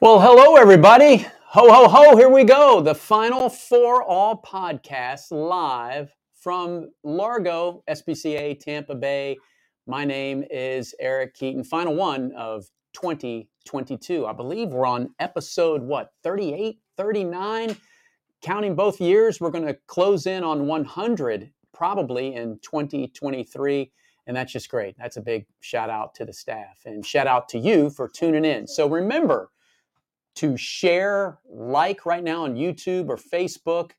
Well, hello, everybody. Ho, ho, ho. Here we go. The final For All podcast live from Largo, SPCA, Tampa Bay. My name is Eric Keaton. Final one of 2022. I believe we're on episode, what, 38, 39? Counting both years, we're going to close in on 100 probably in 2023. And that's just great. That's a big shout out to the staff and shout out to you for tuning in. So remember, to share, like right now on YouTube or Facebook.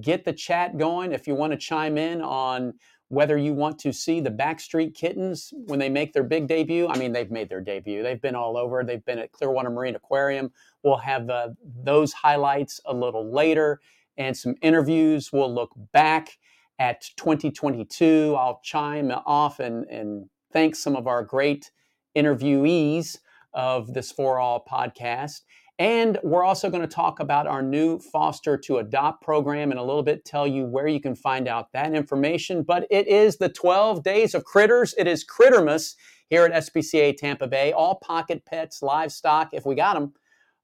Get the chat going if you want to chime in on whether you want to see the Backstreet Kittens when they make their big debut. I mean, they've made their debut. They've been all over. They've been at Clearwater Marine Aquarium. We'll have uh, those highlights a little later and some interviews. We'll look back at 2022. I'll chime off and, and thank some of our great interviewees of this For All podcast. And we're also going to talk about our new Foster to Adopt program and a little bit tell you where you can find out that information. But it is the 12 days of critters. It is Crittermas here at SPCA Tampa Bay. All pocket pets, livestock, if we got them.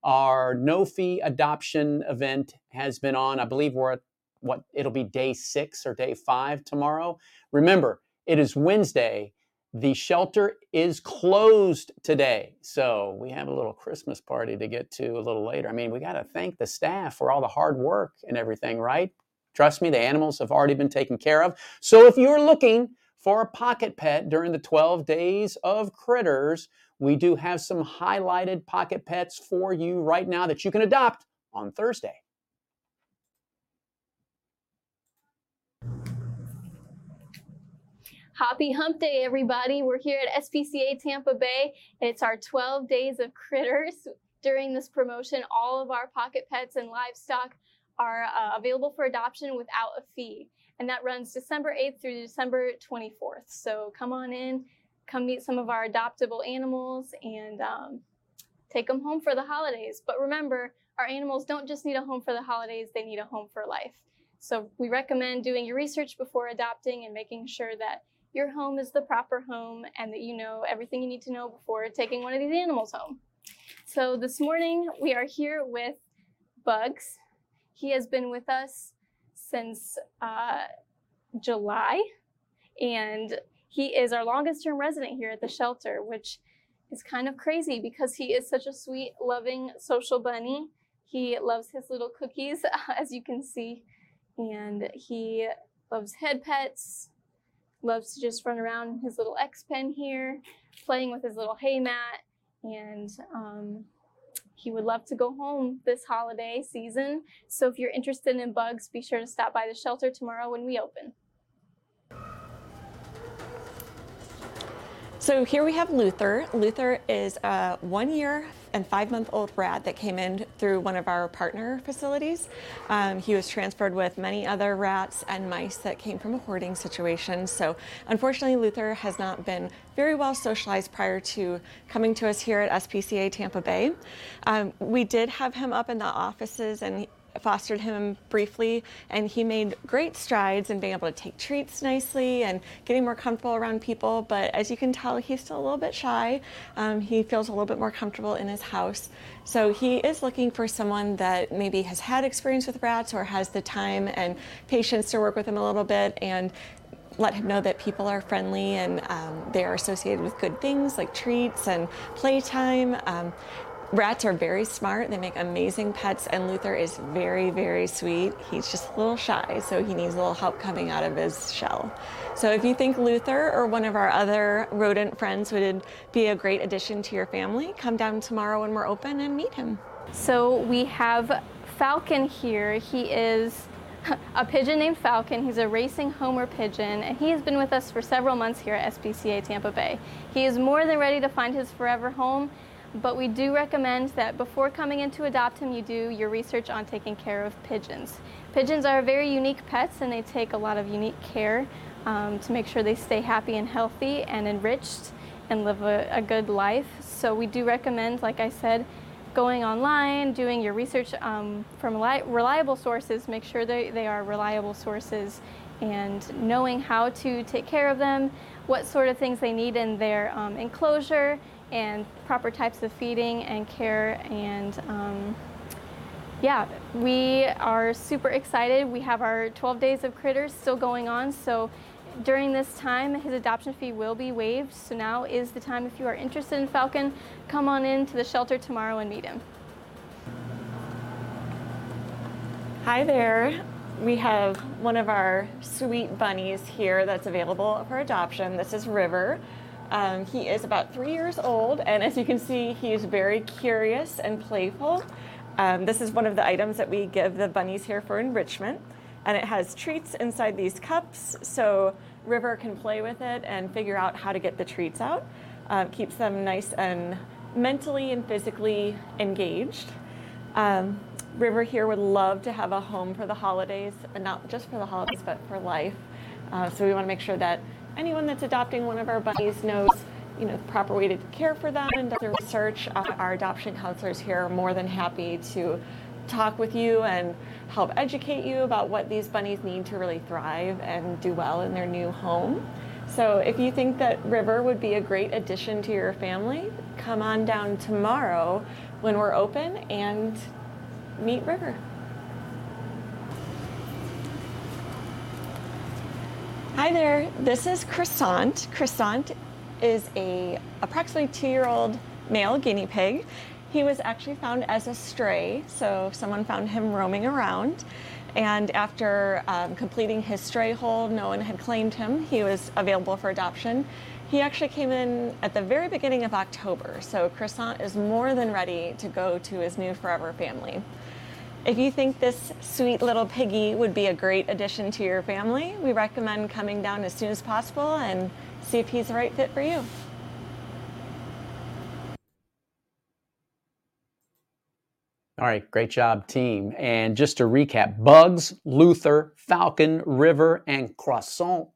Our no fee adoption event has been on. I believe we're at what it'll be day six or day five tomorrow. Remember, it is Wednesday the shelter is closed today. So we have a little Christmas party to get to a little later. I mean, we got to thank the staff for all the hard work and everything, right? Trust me, the animals have already been taken care of. So if you're looking for a pocket pet during the 12 days of critters, we do have some highlighted pocket pets for you right now that you can adopt on Thursday. Happy Hump Day, everybody. We're here at SPCA Tampa Bay. It's our 12 days of critters. During this promotion, all of our pocket pets and livestock are uh, available for adoption without a fee. And that runs December 8th through December 24th. So come on in, come meet some of our adoptable animals, and um, take them home for the holidays. But remember, our animals don't just need a home for the holidays, they need a home for life. So we recommend doing your research before adopting and making sure that your home is the proper home and that you know everything you need to know before taking one of these animals home. So this morning we are here with Bugs. He has been with us since uh, July and he is our longest term resident here at the shelter, which is kind of crazy because he is such a sweet, loving, social bunny. He loves his little cookies, as you can see, and he loves head pets, loves to just run around his little X pen here, playing with his little hay mat, and um, he would love to go home this holiday season. So if you're interested in bugs, be sure to stop by the shelter tomorrow when we open. So here we have Luther. Luther is a one year and five month old rat that came in through one of our partner facilities. Um, he was transferred with many other rats and mice that came from a hoarding situation. So unfortunately, Luther has not been very well socialized prior to coming to us here at SPCA Tampa Bay. Um, we did have him up in the offices and fostered him briefly, and he made great strides in being able to take treats nicely and getting more comfortable around people. But as you can tell, he's still a little bit shy. Um, he feels a little bit more comfortable in his house. So he is looking for someone that maybe has had experience with rats or has the time and patience to work with him a little bit and let him know that people are friendly and um, they are associated with good things like treats and playtime. Um, Rats are very smart. They make amazing pets, and Luther is very, very sweet. He's just a little shy, so he needs a little help coming out of his shell. So if you think Luther or one of our other rodent friends would be a great addition to your family, come down tomorrow when we're open and meet him. So we have Falcon here. He is a pigeon named Falcon. He's a racing homer pigeon, and he has been with us for several months here at SPCA Tampa Bay. He is more than ready to find his forever home but we do recommend that before coming in to adopt him, you do your research on taking care of pigeons. Pigeons are very unique pets and they take a lot of unique care um, to make sure they stay happy and healthy and enriched and live a, a good life. So we do recommend, like I said, going online, doing your research um, from reliable sources, make sure they, they are reliable sources, and knowing how to take care of them, what sort of things they need in their um, enclosure, and proper types of feeding and care. And um, yeah, we are super excited. We have our 12 days of critters still going on. So during this time, his adoption fee will be waived. So now is the time if you are interested in Falcon, come on in to the shelter tomorrow and meet him. Hi there. We have one of our sweet bunnies here that's available for adoption. This is River. Um, he is about three years old, and as you can see, he is very curious and playful. Um, this is one of the items that we give the bunnies here for enrichment and it has treats inside these cups so River can play with it and figure out how to get the treats out. Uh, keeps them nice and mentally and physically engaged. Um, River here would love to have a home for the holidays, and not just for the holidays, but for life. Uh, so we want to make sure that anyone that's adopting one of our bunnies knows you know, the proper way to care for them and does their research. Uh, our adoption counselors here are more than happy to talk with you and help educate you about what these bunnies need to really thrive and do well in their new home. So if you think that River would be a great addition to your family, come on down tomorrow when we're open and meet River. Hi there, this is Croissant. Croissant is a approximately two-year-old male guinea pig he was actually found as a stray, so someone found him roaming around. And after um, completing his stray hold, no one had claimed him. He was available for adoption. He actually came in at the very beginning of October, so Croissant is more than ready to go to his new forever family. If you think this sweet little piggy would be a great addition to your family, we recommend coming down as soon as possible and see if he's the right fit for you. All right, great job, team. And just to recap Bugs, Luther, Falcon, River, and Croissant,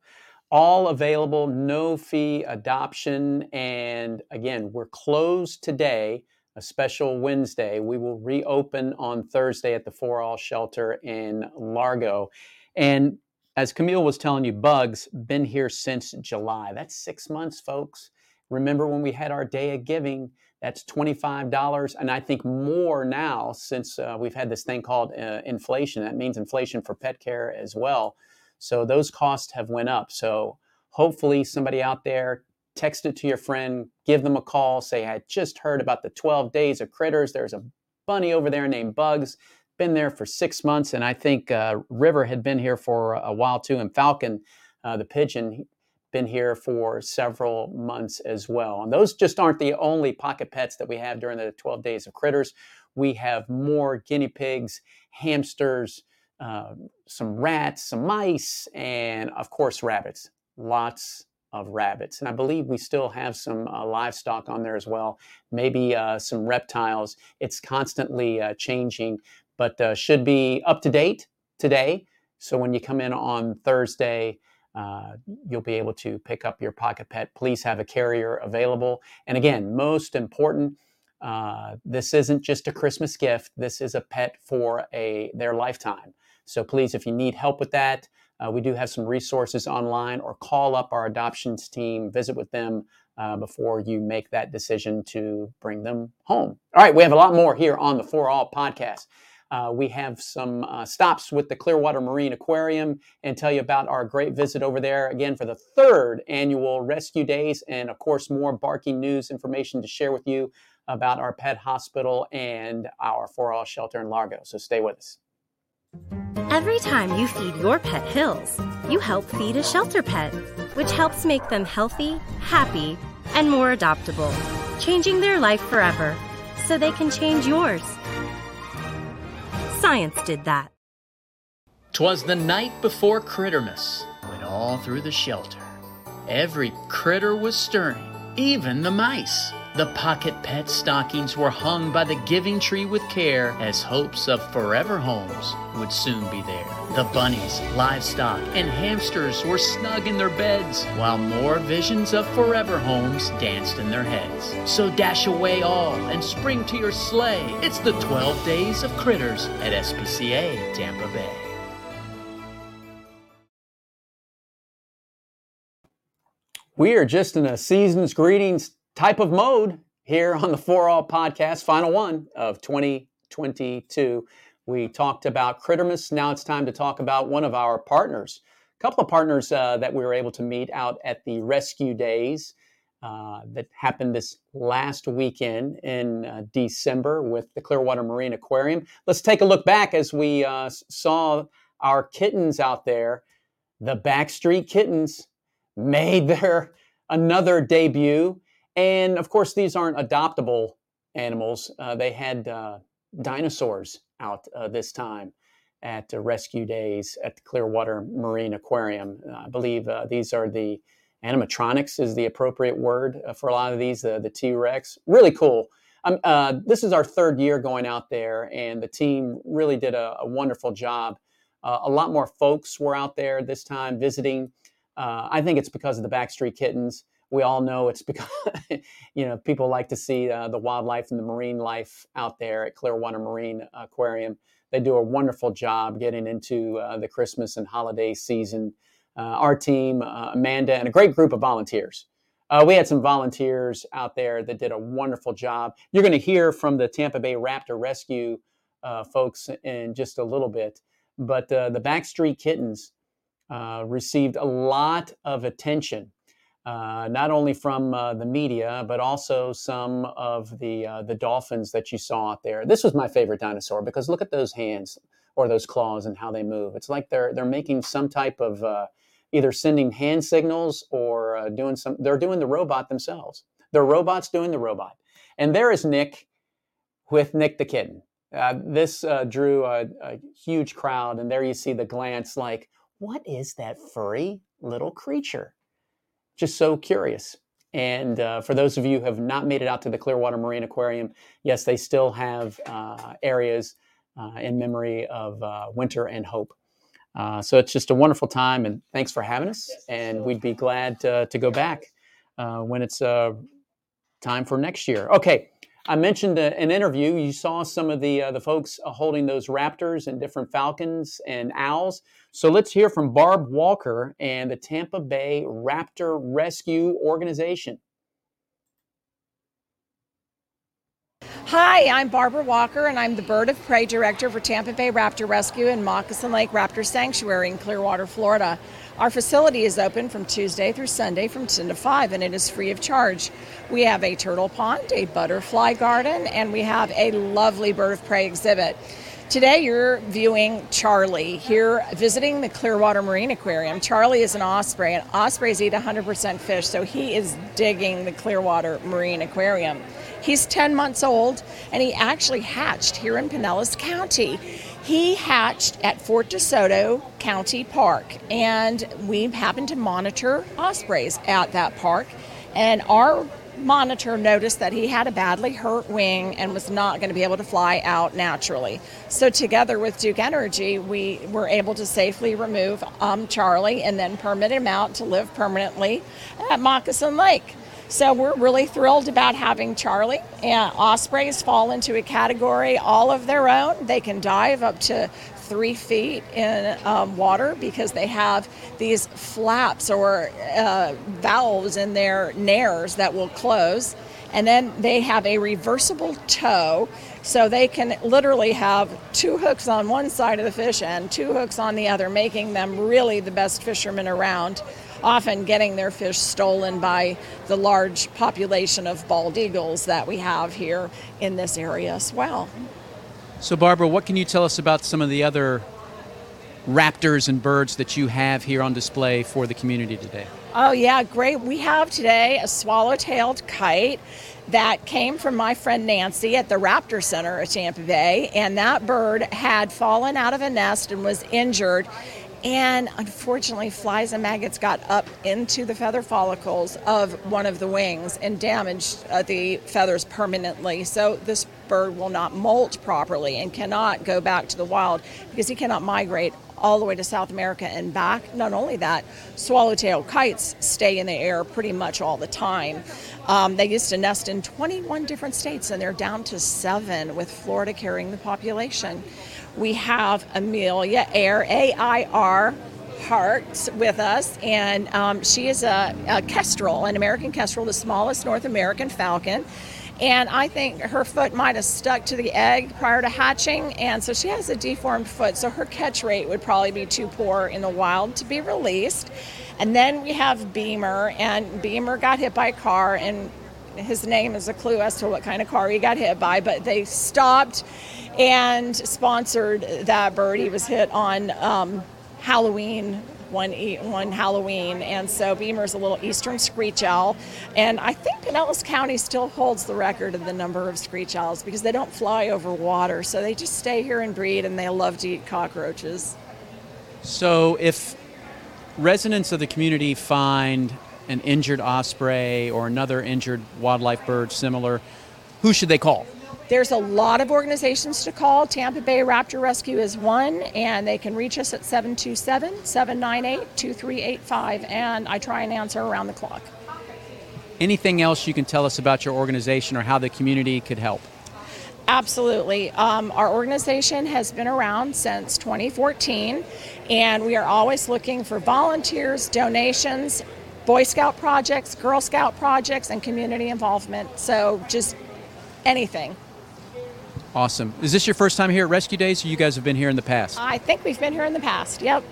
all available, no fee adoption. And again, we're closed today, a special Wednesday. We will reopen on Thursday at the For All Shelter in Largo. And as Camille was telling you, Bugs been here since July. That's six months, folks. Remember when we had our day of giving? That's $25. And I think more now since uh, we've had this thing called uh, inflation. That means inflation for pet care as well. So those costs have went up. So hopefully somebody out there text it to your friend, give them a call, say, I just heard about the 12 days of critters. There's a bunny over there named Bugs, been there for six months. And I think uh, River had been here for a while too. And Falcon, uh, the pigeon, been here for several months as well. And those just aren't the only pocket pets that we have during the 12 days of critters. We have more guinea pigs, hamsters, uh, some rats, some mice, and of course, rabbits. Lots of rabbits. And I believe we still have some uh, livestock on there as well, maybe uh, some reptiles. It's constantly uh, changing, but uh, should be up to date today. So when you come in on Thursday, uh, you'll be able to pick up your pocket pet. Please have a carrier available. And again, most important, uh, this isn't just a Christmas gift. This is a pet for a their lifetime. So please, if you need help with that, uh, we do have some resources online, or call up our adoptions team, visit with them uh, before you make that decision to bring them home. All right, we have a lot more here on the For All podcast. Uh, we have some uh, stops with the Clearwater Marine Aquarium and tell you about our great visit over there again for the third annual Rescue Days. And of course, more barking news information to share with you about our pet hospital and our For All shelter in Largo. So stay with us. Every time you feed your pet Hills, you help feed a shelter pet, which helps make them healthy, happy, and more adoptable, changing their life forever so they can change yours. Science did that. Twas the night before Crittermas, when all through the shelter, every critter was stirring, even the mice. The pocket pet stockings were hung by the giving tree with care as hopes of forever homes would soon be there. The bunnies, livestock, and hamsters were snug in their beds while more visions of forever homes danced in their heads. So dash away all and spring to your sleigh. It's the 12 days of critters at SPCA Tampa Bay. We are just in a season's greetings type of mode here on the For All podcast, final one of 2022. We talked about Crittermas. Now it's time to talk about one of our partners. A couple of partners uh, that we were able to meet out at the Rescue Days uh, that happened this last weekend in uh, December with the Clearwater Marine Aquarium. Let's take a look back as we uh, saw our kittens out there. The Backstreet Kittens made their another debut and of course, these aren't adoptable animals. Uh, they had uh, dinosaurs out uh, this time at rescue days at the Clearwater Marine Aquarium. Uh, I believe uh, these are the animatronics is the appropriate word uh, for a lot of these, the, the T-Rex. Really cool. Um, this is our third year going out there, and the team really did a, a wonderful job. a lot more folks were out there this time visiting. I think it's because of the Backstreet Kittens we all know it's because you know people like to see uh, the wildlife and the marine life out there at Clearwater Marine Aquarium. They do a wonderful job getting into uh, the Christmas and holiday season. Uh, our team, uh, Amanda, and a great group of volunteers. Uh, we had some volunteers out there that did a wonderful job. You're going to hear from the Tampa Bay Raptor Rescue uh, folks in just a little bit, but the Backstreet Kittens received a lot of attention uh, not only from uh, the media, but also some of the uh, the dolphins that you saw out there. This was my favorite dinosaur because look at those hands or those claws and how they move. It's like they're they're making some type of uh, either sending hand signals or uh, doing some. They're doing the robot themselves. The robots doing the robot. And there is Nick with Nick the kitten. Uh, this drew a, a huge crowd, and there you see the glance like, what is that furry little creature? Just so curious. And uh, for those of you who have not made it out to the Clearwater Marine Aquarium, yes, they still have uh, areas uh, in memory of uh, Winter and Hope. Uh, so it's just a wonderful time, and thanks for having us. And we'd be glad to, to go back uh, when it's time for next year. Okay, I mentioned uh, an interview. You saw some of the uh, the folks uh, holding those raptors and different falcons and owls. So let's hear from Barb Walker and the Tampa Bay Raptor Rescue Organization. Hi, I'm Barbara Walker, and I'm the Bird of Prey Director for Tampa Bay Raptor Rescue and Moccasin Lake Raptor Sanctuary in Clearwater, Florida. Our facility is open from Tuesday through Sunday from 10 to 5, and it is free of charge. We have a turtle pond, a butterfly garden, and we have a lovely bird of prey exhibit. Today you're viewing Charlie here visiting the Clearwater Marine Aquarium. Charlie is an osprey, and ospreys eat 100% fish, so he is digging the Clearwater Marine Aquarium. He's 10 months old, and he actually hatched here in Pinellas County. He hatched at Fort DeSoto County Park, and we happened to monitor ospreys at that park. And our monitor noticed that he had a badly hurt wing and was not going to be able to fly out naturally. So, together with Duke Energy, we were able to safely remove um, Charlie and then permit him out to live permanently at Moccasin Lake. So we're really thrilled about having Charlie. Ospreys fall into a category all of their own. They can dive up to three feet in um, water because they have these flaps or uh, valves in their nares that will close. And then they have a reversible toe, so they can literally have two hooks on one side of the fish and two hooks on the other, making them really the best fishermen around often getting their fish stolen by the large population of bald eagles that we have here in this area as well. So, Barbara, what can you tell us about some of the other raptors and birds that you have here on display for the community today? Oh, yeah, great. We have today a swallow-tailed kite that came from my friend Nancy at the Raptor Center at Tampa Bay, and that bird had fallen out of a nest and was injured And unfortunately, flies and maggots got up into the feather follicles of one of the wings and damaged uh, the feathers permanently. So this bird will not molt properly and cannot go back to the wild because he cannot migrate all the way to South America and back. Not only that, swallowtail kites stay in the air pretty much all the time. Um, they used to nest in 21 different states, and they're down to seven, with Florida carrying the population. We have Amelia Air, A I R, Hart with us, and um, she is a, a kestrel, an American kestrel, the smallest North American falcon. And I think her foot might have stuck to the egg prior to hatching, and so she has a deformed foot, so her catch rate would probably be too poor in the wild to be released. And then we have Beamer, and Beamer got hit by a car, and his name is a clue as to what kind of car he got hit by, but they stopped and sponsored that bird. He was hit on um, Halloween one one Halloween, and so Beamer's a little eastern screech owl, and I think Pinellas County still holds the record of the number of screech owls because they don't fly over water, so they just stay here and breed, and they love to eat cockroaches. So if residents of the community find an injured osprey or another injured wildlife bird similar, who should they call? There's a lot of organizations to call. Tampa Bay Raptor Rescue is one, and they can reach us at 727 798 2385, and I try and answer around the clock. Anything else you can tell us about your organization or how the community could help? Absolutely. Um, our organization has been around since 2014, and we are always looking for volunteers, donations, Boy Scout projects, Girl Scout projects, and community involvement. So just anything. Awesome. Is this your first time here at Rescue Days, or you guys have been here in the past? I think we've been here in the past. Yep.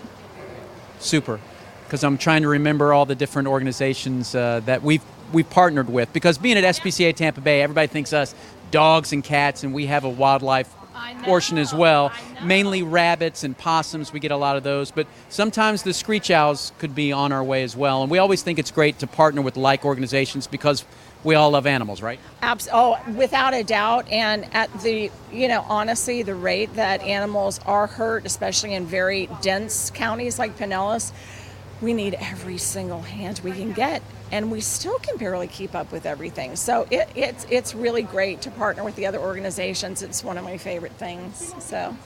Super. Because I'm trying to remember all the different organizations uh, that we've we've partnered with. Because being at SPCA Tampa Bay, everybody thinks us dogs and cats, and we have a wildlife portion as well. Mainly rabbits and possums. We get a lot of those, but sometimes the screech owls could be on our way as well. And we always think it's great to partner with like organizations because we all love animals, right? Abs- oh, without a doubt. And at the, you know, honestly, the rate that animals are hurt, especially in very dense counties like Pinellas, we need every single hand we can get. And we still can barely keep up with everything. So it, it's, it's really great to partner with the other organizations. It's one of my favorite things. So,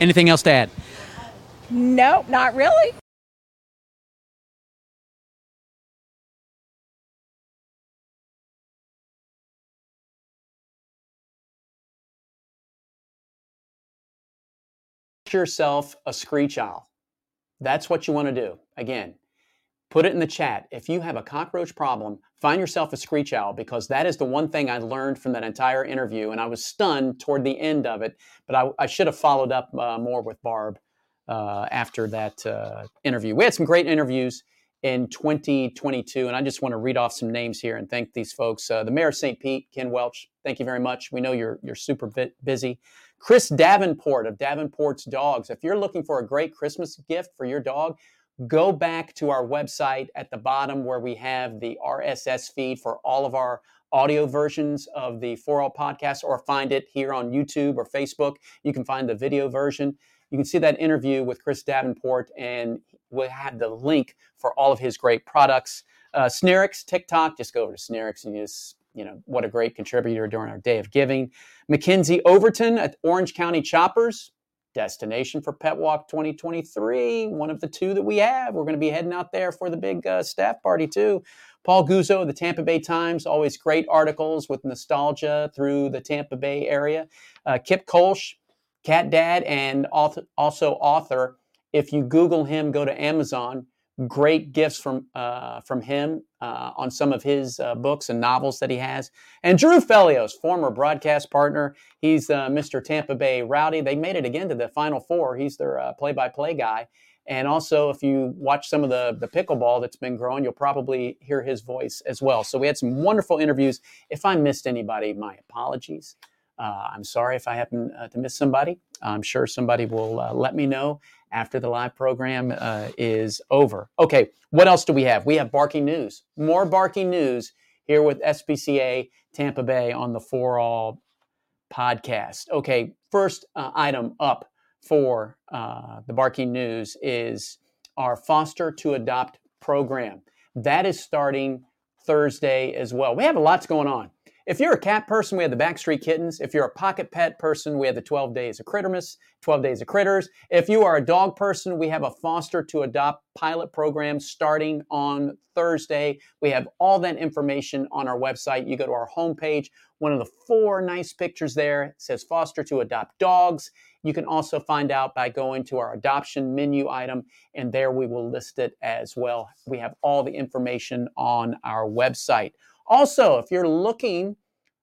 anything else to add? No, not really. yourself a screech owl. That's what you want to do. Again, put it in the chat. If you have a cockroach problem, find yourself a screech owl because that is the one thing I learned from that entire interview. And I was stunned toward the end of it, but I, I should have followed up uh, more with Barb uh, after that uh, interview. We had some great interviews in 2022, and I just want to read off some names here and thank these folks. Uh, the mayor of St. Pete, Ken Welch, thank you very much. We know you're you're super busy. Chris Davenport of Davenport's Dogs. If you're looking for a great Christmas gift for your dog, go back to our website at the bottom where we have the RSS feed for all of our audio versions of the For All podcast, or find it here on YouTube or Facebook. You can find the video version. You can see that interview with Chris Davenport, and we'll have the link for all of his great products. Uh, Snarix, TikTok, just go over to Snarix and you just you know, what a great contributor during our day of giving. Mackenzie Overton at Orange County Choppers, destination for Pet Walk 2023, one of the two that we have. We're going to be heading out there for the big uh, staff party too. Paul Guzzo, the Tampa Bay Times, always great articles with nostalgia through the Tampa Bay area. Uh, Kip Kolsch, cat dad, and also author. If you Google him, go to Amazon great gifts from uh, from him uh, on some of his uh, books and novels that he has. And Drew Felios, former broadcast partner, he's uh, Mr. Tampa Bay Rowdy. They made it again to the Final Four. He's their uh, play-by-play guy. And also, if you watch some of the the pickleball that's been growing, you'll probably hear his voice as well. So we had some wonderful interviews. If I missed anybody, my apologies. Uh, I'm sorry if I happen to miss somebody. I'm sure somebody will let me know after the live program uh, is over. Okay, what else do we have? We have barking news. More barking news here with SPCA Tampa Bay on the For All podcast. Okay, first uh, item up for uh, the barking news is our foster to adopt program. That is starting Thursday as well. We have lots going on. If you're a cat person, we have the Backstreet Kittens. If you're a pocket pet person, we have the 12 Days of Crittermas, 12 Days of Critters. If you are a dog person, we have a foster to adopt pilot program starting on Thursday. We have all that information on our website. You go to our homepage, one of the four nice pictures there says foster to adopt dogs. You can also find out by going to our adoption menu item, and there we will list it as well. We have all the information on our website. Also, if you're looking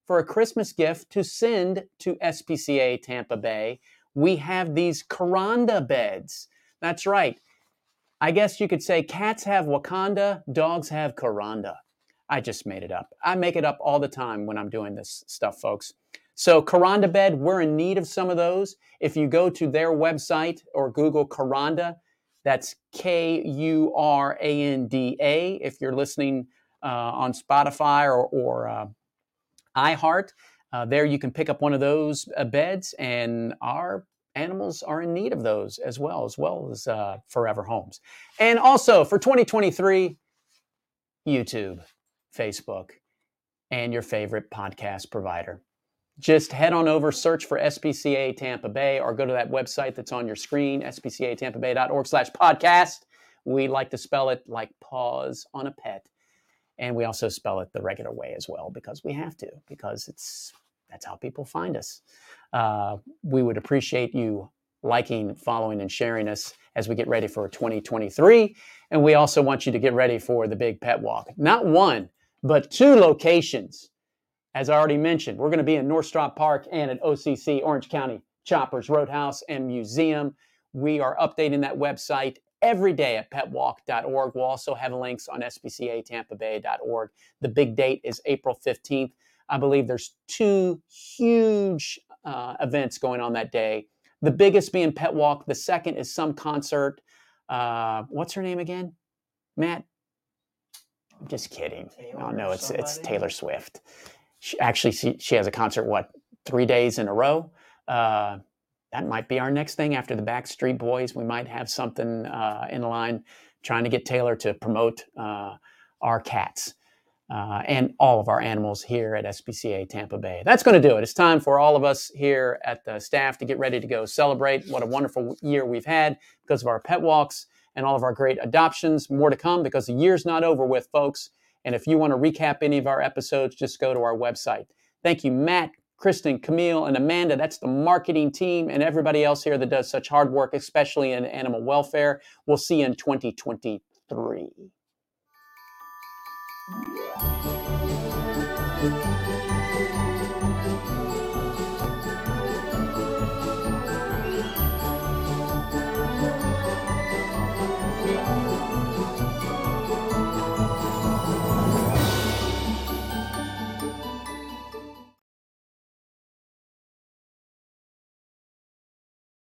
for a Christmas gift to send to SPCA Tampa Bay, we have these Kuranda beds. That's right. I guess you could say cats have Wakanda, dogs have Kuranda. I just made it up. I make it up all the time when I'm doing this stuff, folks. So, Kuranda bed, we're in need of some of those. If you go to their website or Google Kuranda, that's K U R A N D A. If you're listening on Spotify or, or uh, iHeart. Uh, there you can pick up one of those beds, and our animals are in need of those as well, as well as uh, Forever Homes. And also for 2023, YouTube, Facebook, and your favorite podcast provider. Just head on over, search for SPCA Tampa Bay, or go to that website that's on your screen, spcatampabay.org slash podcast. We like to spell it like pause on a pet and we also spell it the regular way as well because we have to because it's that's how people find us. Uh, we would appreciate you liking following and sharing us as we get ready for 2023 and we also want you to get ready for the big pet walk. Not one but two locations. As i already mentioned we're going to be in North Straub Park and at occ orange county choppers roadhouse and museum. We are updating that website every day at petwalk.org. We'll also have links on spcatampabay.org. The big date is April 15th. I believe there's two huge uh, events going on that day. The biggest being Pet Walk. The second is some concert. Uh, what's her name again? Matt? I'm just kidding. Taylor oh no, it's it's Taylor Swift. She, actually, she, she has a concert. What three days in a row? Uh, that might be our next thing after the Backstreet Boys. We might have something uh, in line trying to get Taylor to promote uh, our cats uh, and all of our animals here at SPCA Tampa Bay. That's going to do it. It's time for all of us here at the staff to get ready to go celebrate what a wonderful year we've had because of our pet walks and all of our great adoptions. More to come because the year's not over with, folks. And if you want to recap any of our episodes, just go to our website. Thank you, Matt, Kristen, Camille, and Amanda. That's the marketing team and everybody else here that does such hard work, especially in animal welfare. We'll see you in 2023.